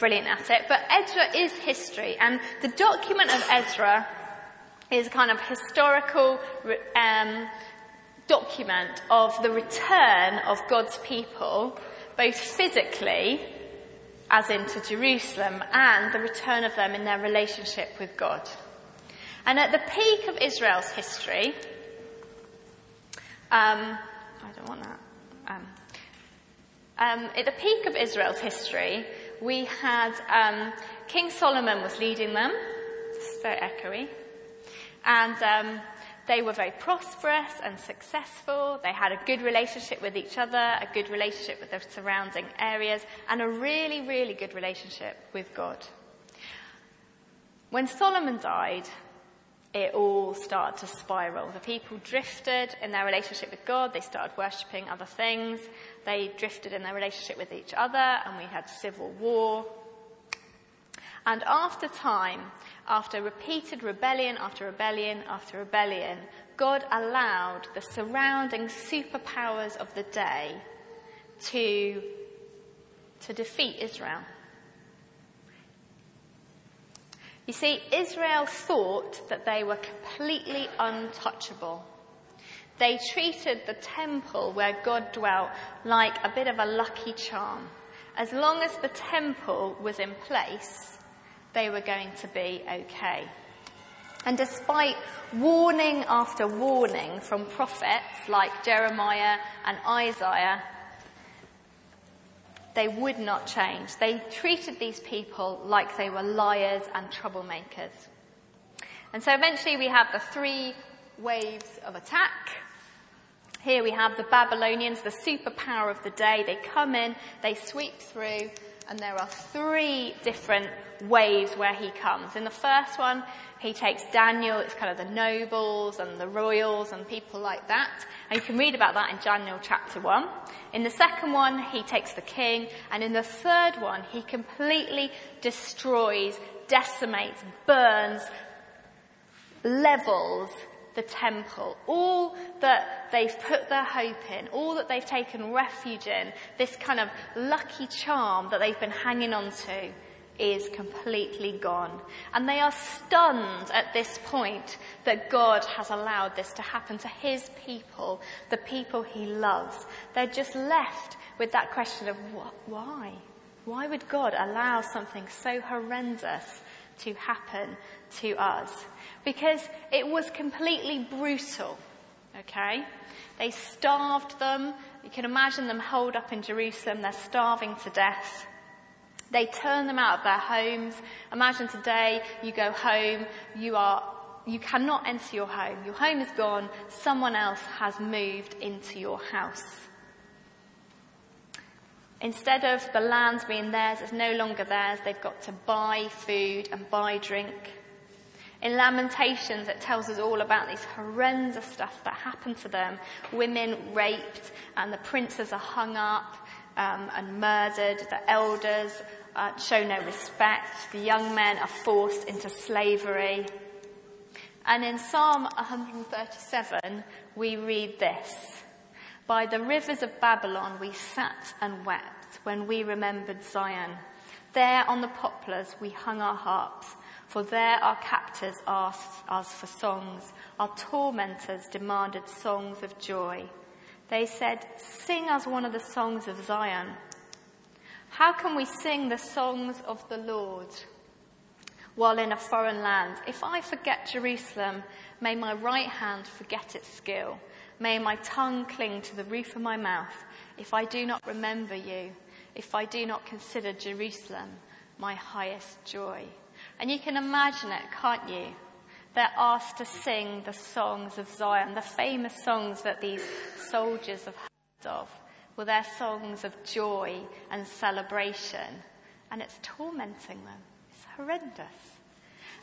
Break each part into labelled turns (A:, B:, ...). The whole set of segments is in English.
A: brilliant at it, but Ezra is history, and the document of Ezra is a kind of historical um, document of the return of God's people, both physically, as into Jerusalem, and the return of them in their relationship with God. And at the peak of Israel's history, um, I don't want that. Um, um, at the peak of Israel's history, we had um, King Solomon was leading them. Very echoey. And um, they were very prosperous and successful. They had a good relationship with each other, a good relationship with the surrounding areas, and a really, really good relationship with God. When Solomon died, it all started to spiral. The people drifted in their relationship with God. They started worshipping other things. They drifted in their relationship with each other, and we had civil war. And after time, after repeated rebellion after rebellion after rebellion, God allowed the surrounding superpowers of the day to, to defeat Israel. You see, Israel thought that they were completely untouchable. They treated the temple where God dwelt like a bit of a lucky charm. As long as the temple was in place, they were going to be okay. And despite warning after warning from prophets like Jeremiah and Isaiah, they would not change. They treated these people like they were liars and troublemakers. And so eventually we have the three waves of attack. Here we have the Babylonians, the superpower of the day. They come in, they sweep through, and there are three different waves where he comes. In the first one, he takes Daniel, it's kind of the nobles and the royals and people like that. And you can read about that in Daniel chapter 1. In the second one, he takes the king. And in the third one, he completely destroys, decimates, burns, levels the temple, all that they've put their hope in, all that they've taken refuge in, this kind of lucky charm that they've been hanging on to is completely gone. And they are stunned at this point that God has allowed this to happen to his people, the people he loves. They're just left with that question of why? Why would God allow something so horrendous to happen to us? because it was completely brutal. Okay? They starved them. You can imagine them holed up in Jerusalem. They're starving to death. They turn them out of their homes. Imagine today you go home, you are, you cannot enter your home. Your home is gone. Someone else has moved into your house. Instead of the land being theirs, it's no longer theirs. They've got to buy food and buy drink. In Lamentations, it tells us all about this horrendous stuff that happened to them. Women raped, and the princes are hung up um, and murdered. The elders uh, show no respect. The young men are forced into slavery. And in Psalm 137, we read this. By the rivers of Babylon we sat and wept when we remembered Zion. There on the poplars we hung our harps for there our captors asked us for songs, our tormentors demanded songs of joy. They said, Sing us one of the songs of Zion. How can we sing the songs of the Lord while in a foreign land? If I forget Jerusalem, may my right hand forget its skill. May my tongue cling to the roof of my mouth if I do not remember you, if I do not consider Jerusalem my highest joy. And you can imagine it, can't you? They're asked to sing the songs of Zion, the famous songs that these soldiers have heard of. Well, they're songs of joy and celebration. And it's tormenting them. It's horrendous.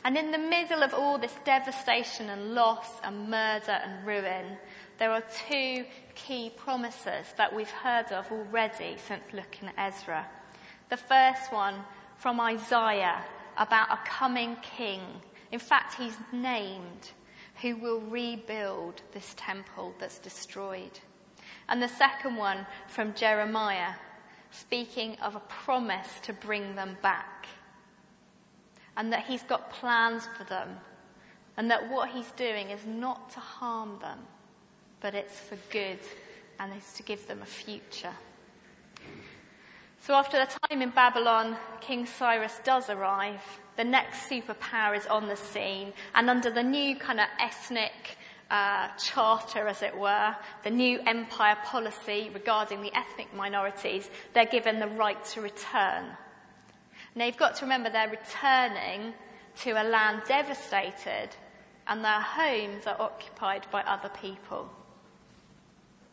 A: And in the middle of all this devastation and loss and murder and ruin, there are two key promises that we've heard of already since looking at Ezra. The first one from Isaiah about a coming king. In fact, he's named who will rebuild this temple that's destroyed. And the second one from Jeremiah speaking of a promise to bring them back. And that he's got plans for them. And that what he's doing is not to harm them, but it's for good and it's to give them a future. So after the time in Babylon, King Cyrus does arrive. The next superpower is on the scene. And under the new kind of ethnic uh, charter, as it were, the new empire policy regarding the ethnic minorities, they're given the right to return. Now you've got to remember they're returning to a land devastated and their homes are occupied by other people.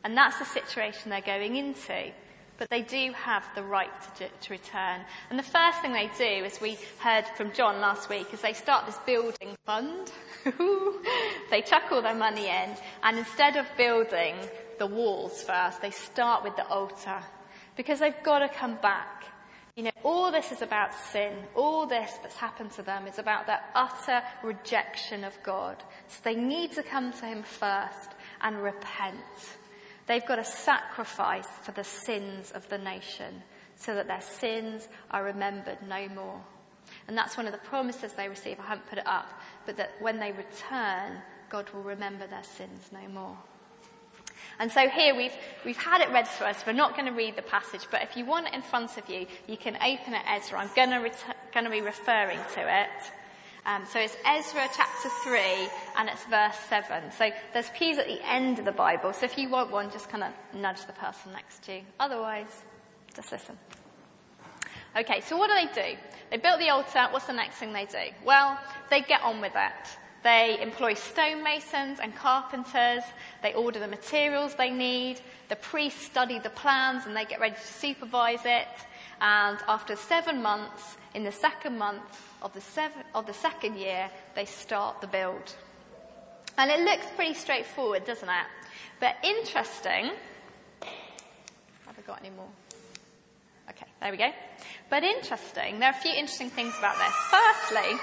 A: And that's the situation they're going into. But they do have the right to, to, return. And the first thing they do, as we heard from John last week, is they start this building fund. they chuck all their money in, and instead of building the walls first, they start with the altar. Because they've got to come back. You know, all this is about sin. All this that's happened to them is about their utter rejection of God. So they need to come to Him first and repent. They've got to sacrifice for the sins of the nation so that their sins are remembered no more. And that's one of the promises they receive. I haven't put it up, but that when they return, God will remember their sins no more. And so here we've, we've had it read for us. We're not going to read the passage, but if you want it in front of you, you can open it Ezra. I'm going to, ret- going to be referring to it. Um, so it's Ezra chapter 3 and it's verse 7. So there's pews at the end of the Bible. So if you want one, just kind of nudge the person next to you. Otherwise, just listen. Okay, so what do they do? They built the altar. What's the next thing they do? Well, they get on with it. They employ stonemasons and carpenters. They order the materials they need. The priests study the plans and they get ready to supervise it. And after seven months, in the second month of the, seven, of the second year, they start the build. And it looks pretty straightforward, doesn't it? But interesting. Have I got any more? Okay, there we go. But interesting, there are a few interesting things about this. Firstly,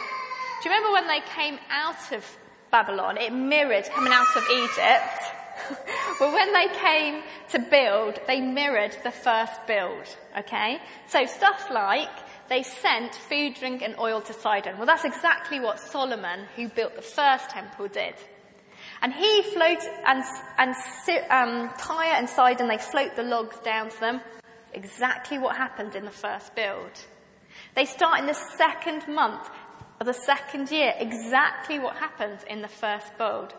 A: do you remember when they came out of Babylon? It mirrored coming out of Egypt. well, when they came to build, they mirrored the first build, okay? So stuff like they sent food, drink and oil to Sidon. Well, that's exactly what Solomon, who built the first temple, did. And he float and, and um, Tyre and Sidon, they float the logs down to them. Exactly what happened in the first build. They start in the second month of the second year. Exactly what happened in the first build.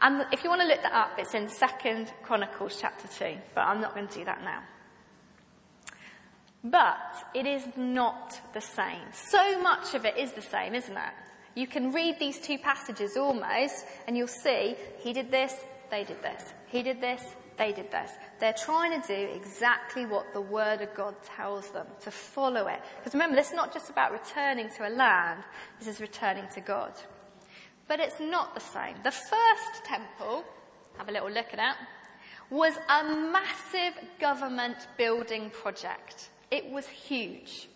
A: And if you want to look that up, it's in Second Chronicles chapter 2, but I'm not going to do that now. But it is not the same. So much of it is the same, isn't it? You can read these two passages almost, and you'll see he did this, they did this. He did this, they did this. They're trying to do exactly what the Word of God tells them, to follow it. Because remember, this is not just about returning to a land, this is returning to God. But it's not the same. The first temple, have a little look at it, was a massive government building project. It was huge.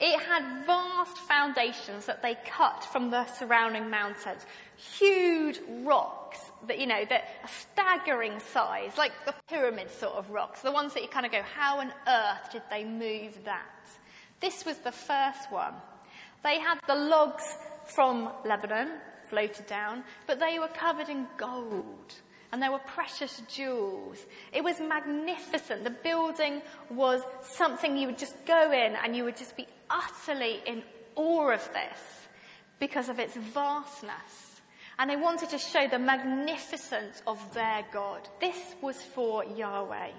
A: It had vast foundations that they cut from the surrounding mountains. Huge rocks that, you know, that are staggering size, like the pyramid sort of rocks. The ones that you kind of go, how on earth did they move that? This was the first one. They had the logs from Lebanon, floated down, but they were covered in gold and there were precious jewels. It was magnificent. The building was something you would just go in and you would just be utterly in awe of this because of its vastness. And they wanted to show the magnificence of their God. This was for Yahweh.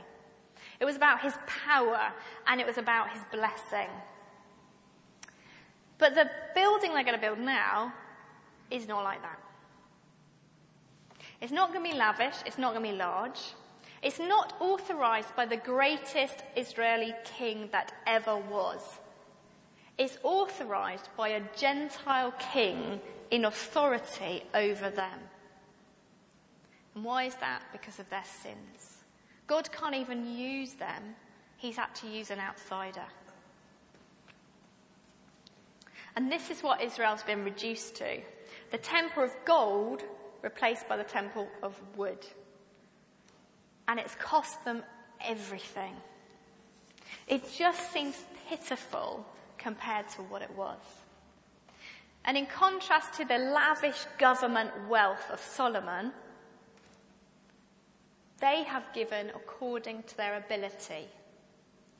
A: It was about his power and it was about his blessing. But the building they're going to build now is not like that. It's not going to be lavish. It's not going to be large. It's not authorized by the greatest Israeli king that ever was. It's authorized by a Gentile king in authority over them. And why is that? Because of their sins. God can't even use them. He's had to use an outsider. And this is what Israel's been reduced to the temple of gold replaced by the temple of wood. And it's cost them everything. It just seems pitiful compared to what it was. And in contrast to the lavish government wealth of Solomon, they have given according to their ability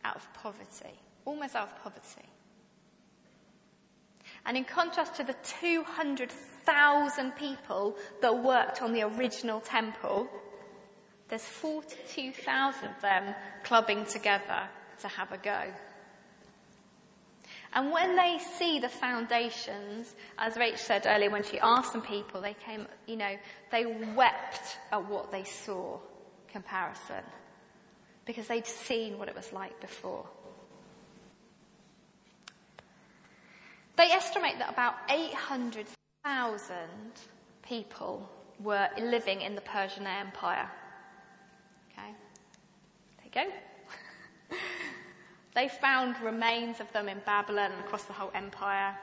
A: out of poverty, almost out of poverty. And in contrast to the 200,000 people that worked on the original temple, there's 42,000 of them clubbing together to have a go. And when they see the foundations, as Rach said earlier when she asked some people, they came, you know, they wept at what they saw comparison because they'd seen what it was like before. They estimate that about 800,000 people were living in the Persian Empire. Okay? There you go. they found remains of them in Babylon and across the whole empire.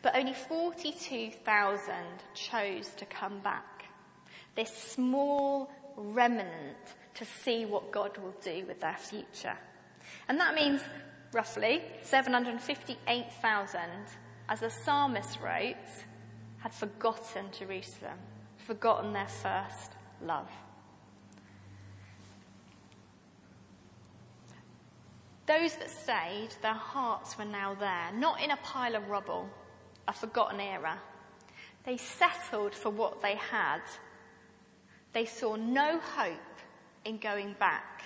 A: But only 42,000 chose to come back. This small remnant to see what God will do with their future. And that means roughly 758,000, as the psalmist wrote, had forgotten Jerusalem, forgotten their first love. Those that stayed, their hearts were now there, not in a pile of rubble, a forgotten era. They settled for what they had. They saw no hope in going back.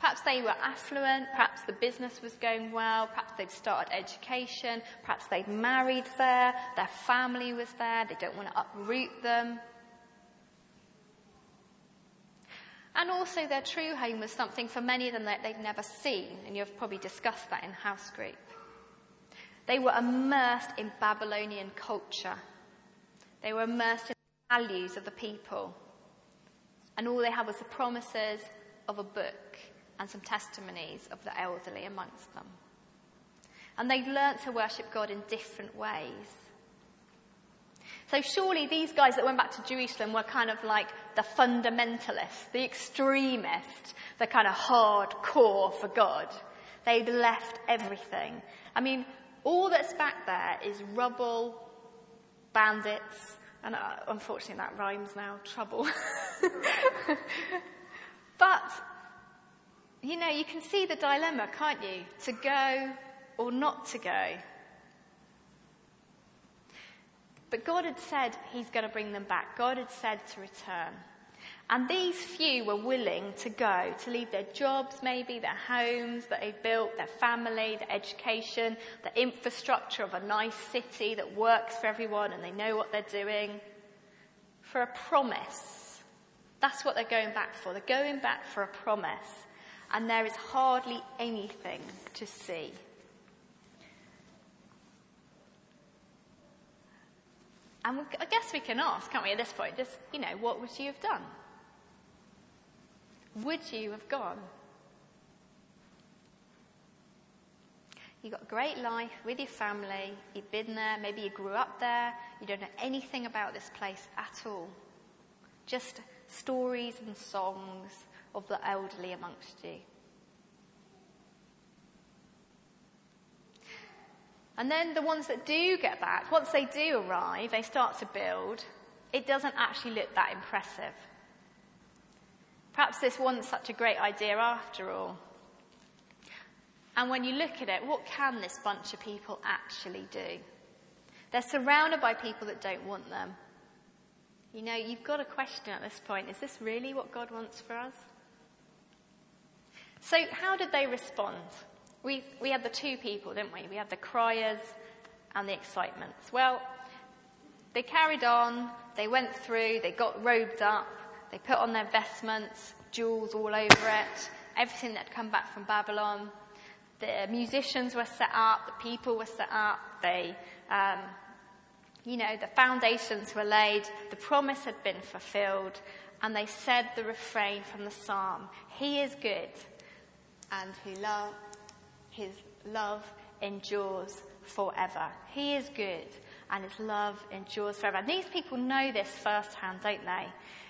A: Perhaps they were affluent, perhaps the business was going well, perhaps they'd started education, perhaps they'd married there, their family was there, they don't want to uproot them. And also their true home was something for many of them that they'd never seen, and you've probably discussed that in house group. They were immersed in Babylonian culture. They were immersed in the values of the people. And all they had was the promises of a book and some testimonies of the elderly amongst them. And they'd learnt to worship God in different ways. So surely these guys that went back to Jerusalem were kind of like the fundamentalists, the extremists, the kind of hardcore for God. They'd left everything. I mean, all that's back there is rubble, bandits, and uh, unfortunately that rhymes now, trouble. but, you know, you can see the dilemma, can't you? To go or not to go. But God had said He's going to bring them back. God had said to return. And these few were willing to go, to leave their jobs maybe, their homes that they built, their family, their education, the infrastructure of a nice city that works for everyone and they know what they're doing, for a promise. That's what they're going back for. They're going back for a promise. And there is hardly anything to see. And I guess we can ask, can't we, at this point, just, you know, what would you have done? Would you have gone? You've got a great life with your family, you've been there, maybe you grew up there, you don't know anything about this place at all. Just stories and songs of the elderly amongst you. And then the ones that do get back, once they do arrive, they start to build, it doesn't actually look that impressive. Perhaps this wasn't such a great idea after all. And when you look at it, what can this bunch of people actually do? They're surrounded by people that don't want them. You know, you've got a question at this point is this really what God wants for us? So, how did they respond? We, we had the two people, didn't we? We had the criers and the excitements. Well, they carried on, they went through, they got robed up, they put on their vestments, jewels all over it, everything that had come back from Babylon. The musicians were set up, the people were set up, they, um, you know, the foundations were laid, the promise had been fulfilled, and they said the refrain from the psalm, He is good, and who love, his love endures forever. He is good, and his love endures forever. And these people know this firsthand, don't they?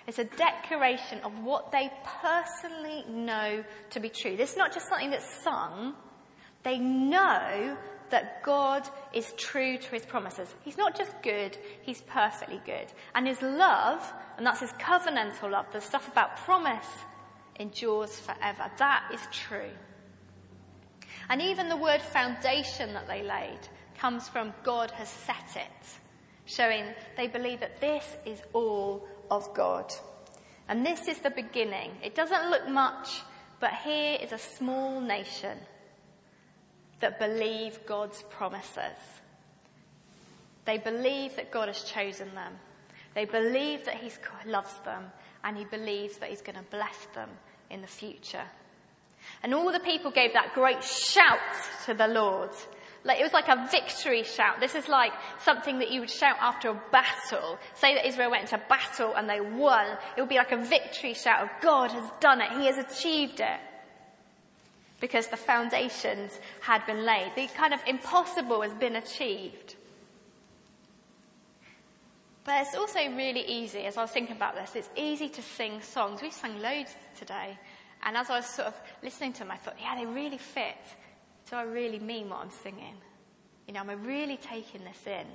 A: It's a declaration of what they personally know to be true. This is not just something that's sung. They know that God is true to his promises. He's not just good, he's perfectly good. And his love, and that's his covenantal love, the stuff about promise, endures forever. That is true. And even the word foundation that they laid comes from God has set it, showing they believe that this is all of God. And this is the beginning. It doesn't look much, but here is a small nation that believe God's promises. They believe that God has chosen them. They believe that He loves them and He believes that He's going to bless them in the future. And all the people gave that great shout to the Lord. Like, it was like a victory shout. This is like something that you would shout after a battle. Say that Israel went into battle and they won. It would be like a victory shout of God has done it. He has achieved it because the foundations had been laid. The kind of impossible has been achieved. But it's also really easy, as I was thinking about this, it's easy to sing songs. We've sung loads today. And as I was sort of listening to them, I thought, yeah, they really fit. Do I really mean what I'm singing? You know, am I really taking this in?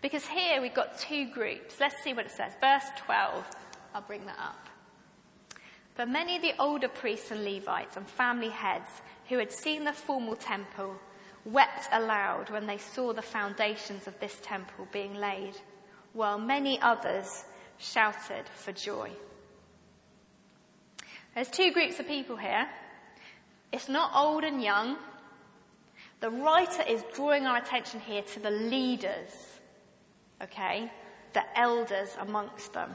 A: Because here we've got two groups. Let's see what it says. Verse 12. I'll bring that up. But many of the older priests and Levites and family heads who had seen the formal temple wept aloud when they saw the foundations of this temple being laid, while many others shouted for joy. There's two groups of people here. It's not old and young. The writer is drawing our attention here to the leaders, okay? The elders amongst them.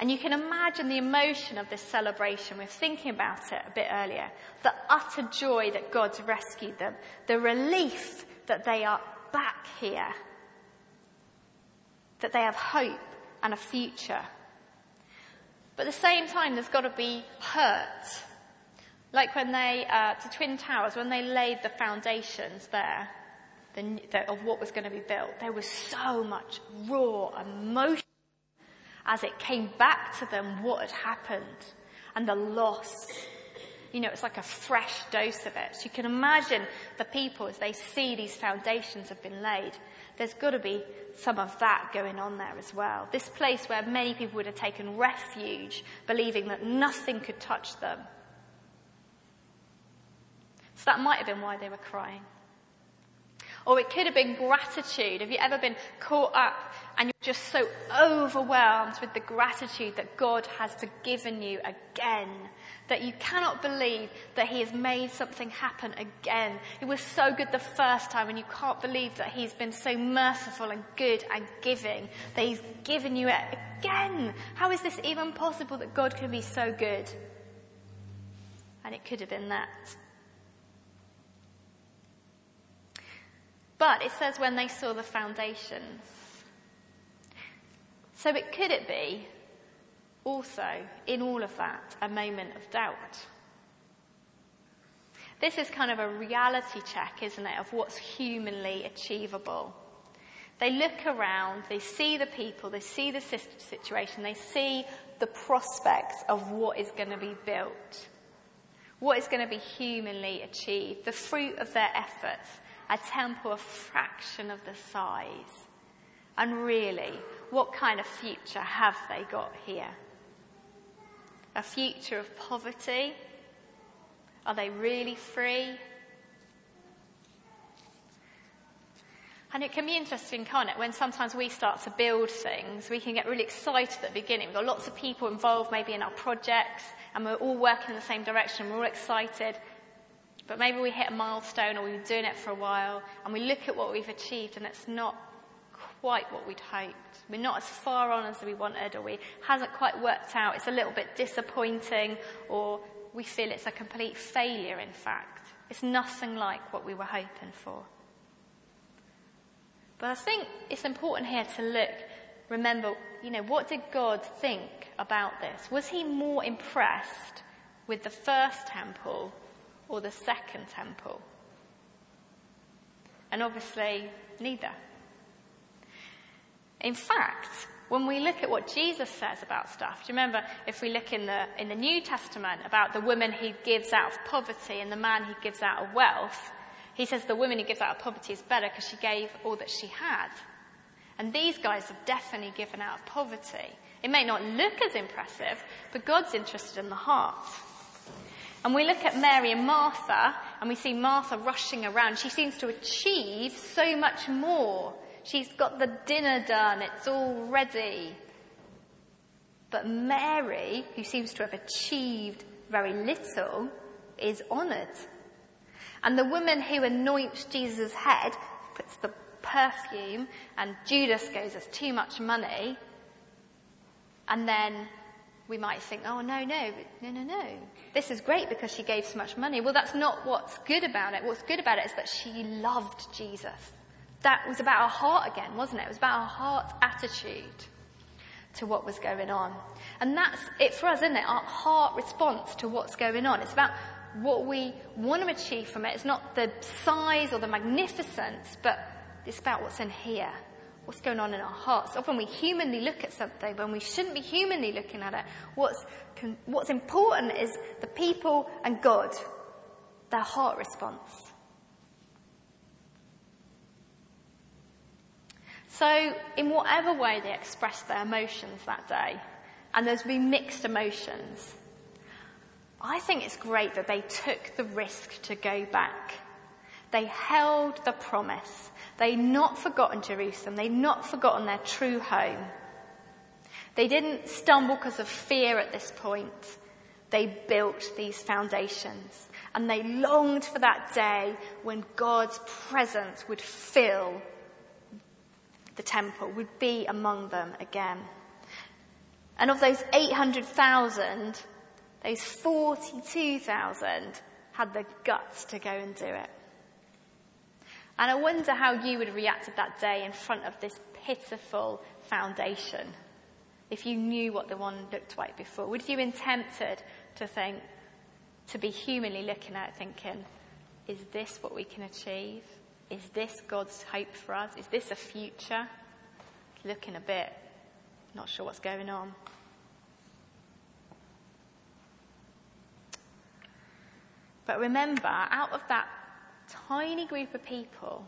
A: And you can imagine the emotion of this celebration. We are thinking about it a bit earlier. The utter joy that God's rescued them. The relief that they are back here. That they have hope and a future. But at the same time, there's got to be hurt. Like when they, uh, the Twin Towers, when they laid the foundations there the, the, of what was going to be built, there was so much raw emotion as it came back to them what had happened and the loss. You know, it's like a fresh dose of it. So you can imagine the people as they see these foundations have been laid. There's got to be some of that going on there as well. This place where many people would have taken refuge, believing that nothing could touch them. So that might have been why they were crying. Or it could have been gratitude. Have you ever been caught up and you're just so overwhelmed with the gratitude that God has forgiven you again? That you cannot believe that He has made something happen again. It was so good the first time and you can't believe that He's been so merciful and good and giving, that He's given you it again. How is this even possible that God can be so good? And it could have been that. But it says when they saw the foundations. So it could it be also in all of that a moment of doubt? This is kind of a reality check, isn't it, of what's humanly achievable. They look around, they see the people, they see the situation, they see the prospects of what is going to be built, what is going to be humanly achieved, the fruit of their efforts, a temple a fraction of the size. And really, what kind of future have they got here? A future of poverty? Are they really free? And it can be interesting, can't it, when sometimes we start to build things, we can get really excited at the beginning. We've got lots of people involved maybe in our projects, and we're all working in the same direction, we're all excited. But maybe we hit a milestone or we've been doing it for a while and we look at what we've achieved and it's not quite what we'd hoped. We're not as far on as we wanted or we hasn't quite worked out. It's a little bit disappointing or we feel it's a complete failure in fact. It's nothing like what we were hoping for. But I think it's important here to look, remember, you know, what did God think about this? Was he more impressed with the first temple or the second temple? And obviously, neither. In fact, when we look at what Jesus says about stuff, do you remember if we look in the, in the New Testament about the woman who gives out of poverty and the man who gives out of wealth, he says the woman who gives out of poverty is better because she gave all that she had. And these guys have definitely given out of poverty. It may not look as impressive, but God's interested in the heart. And we look at Mary and Martha, and we see Martha rushing around. She seems to achieve so much more. She's got the dinner done, it's all ready. But Mary, who seems to have achieved very little, is honoured. And the woman who anoints Jesus' head, puts the perfume, and Judas goes, There's too much money. And then we might think, oh, no, no, no, no, no. This is great because she gave so much money. Well, that's not what's good about it. What's good about it is that she loved Jesus. That was about our heart again, wasn't it? It was about our heart's attitude to what was going on. And that's it for us, isn't it? Our heart response to what's going on. It's about what we want to achieve from it. It's not the size or the magnificence, but it's about what's in here what's going on in our hearts. Often we humanly look at something when we shouldn't be humanly looking at it. What's, what's important is the people and God, their heart response. So, in whatever way they expressed their emotions that day, and there's been mixed emotions, I think it's great that they took the risk to go back. They held the promise. They'd not forgotten Jerusalem. They'd not forgotten their true home. They didn't stumble because of fear at this point. They built these foundations and they longed for that day when God's presence would fill the temple, would be among them again. And of those 800,000, those 42,000 had the guts to go and do it. And I wonder how you would have reacted that day in front of this pitiful foundation if you knew what the one looked like before. Would you have been tempted to think, to be humanly looking at it thinking, is this what we can achieve? Is this God's hope for us? Is this a future? Looking a bit, not sure what's going on. But remember, out of that tiny group of people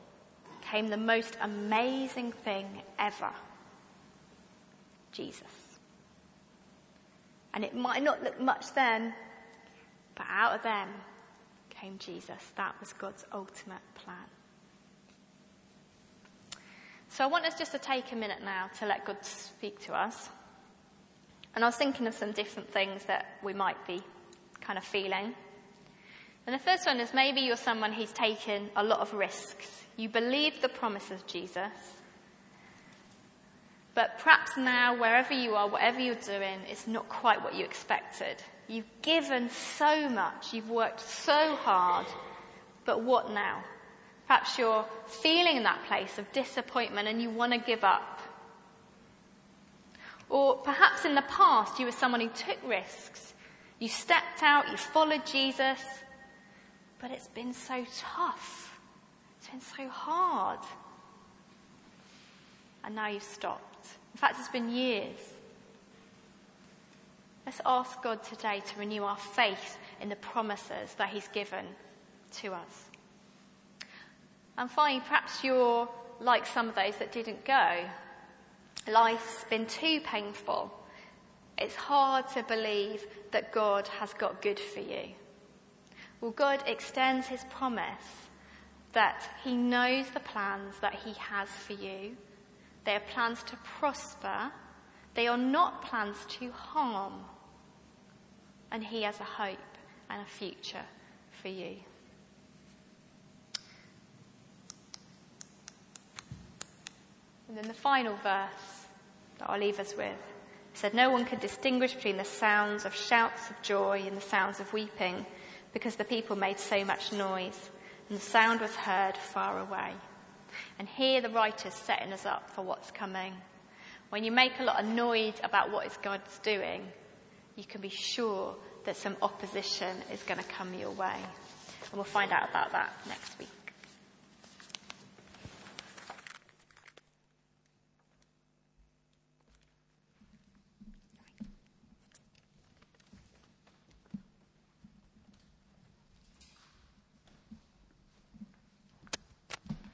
A: came the most amazing thing ever Jesus. And it might not look much then, but out of them came Jesus. That was God's ultimate plan. So I want us just to take a minute now to let God speak to us. And I was thinking of some different things that we might be kind of feeling. And the first one is maybe you're someone who's taken a lot of risks. You believe the promise of Jesus. But perhaps now, wherever you are, whatever you're doing, it's not quite what you expected. You've given so much, you've worked so hard, but what now? Perhaps you're feeling in that place of disappointment and you want to give up. Or perhaps in the past you were someone who took risks. You stepped out, you followed Jesus, but it's been so tough. It's been so hard. And now you've stopped. In fact, it's been years. Let's ask God today to renew our faith in the promises that He's given to us. And finally, perhaps you're like some of those that didn't go. Life's been too painful. It's hard to believe that God has got good for you. Well, God extends his promise that he knows the plans that he has for you. They are plans to prosper. They are not plans to harm. And he has a hope and a future for you. And then the final verse that I'll leave us with said, No one could distinguish between the sounds of shouts of joy and the sounds of weeping because the people made so much noise, and the sound was heard far away. And here the writer's setting us up for what's coming. When you make a lot of noise about what God's doing, you can be sure that some opposition is going to come your way. And we'll find out about that next week.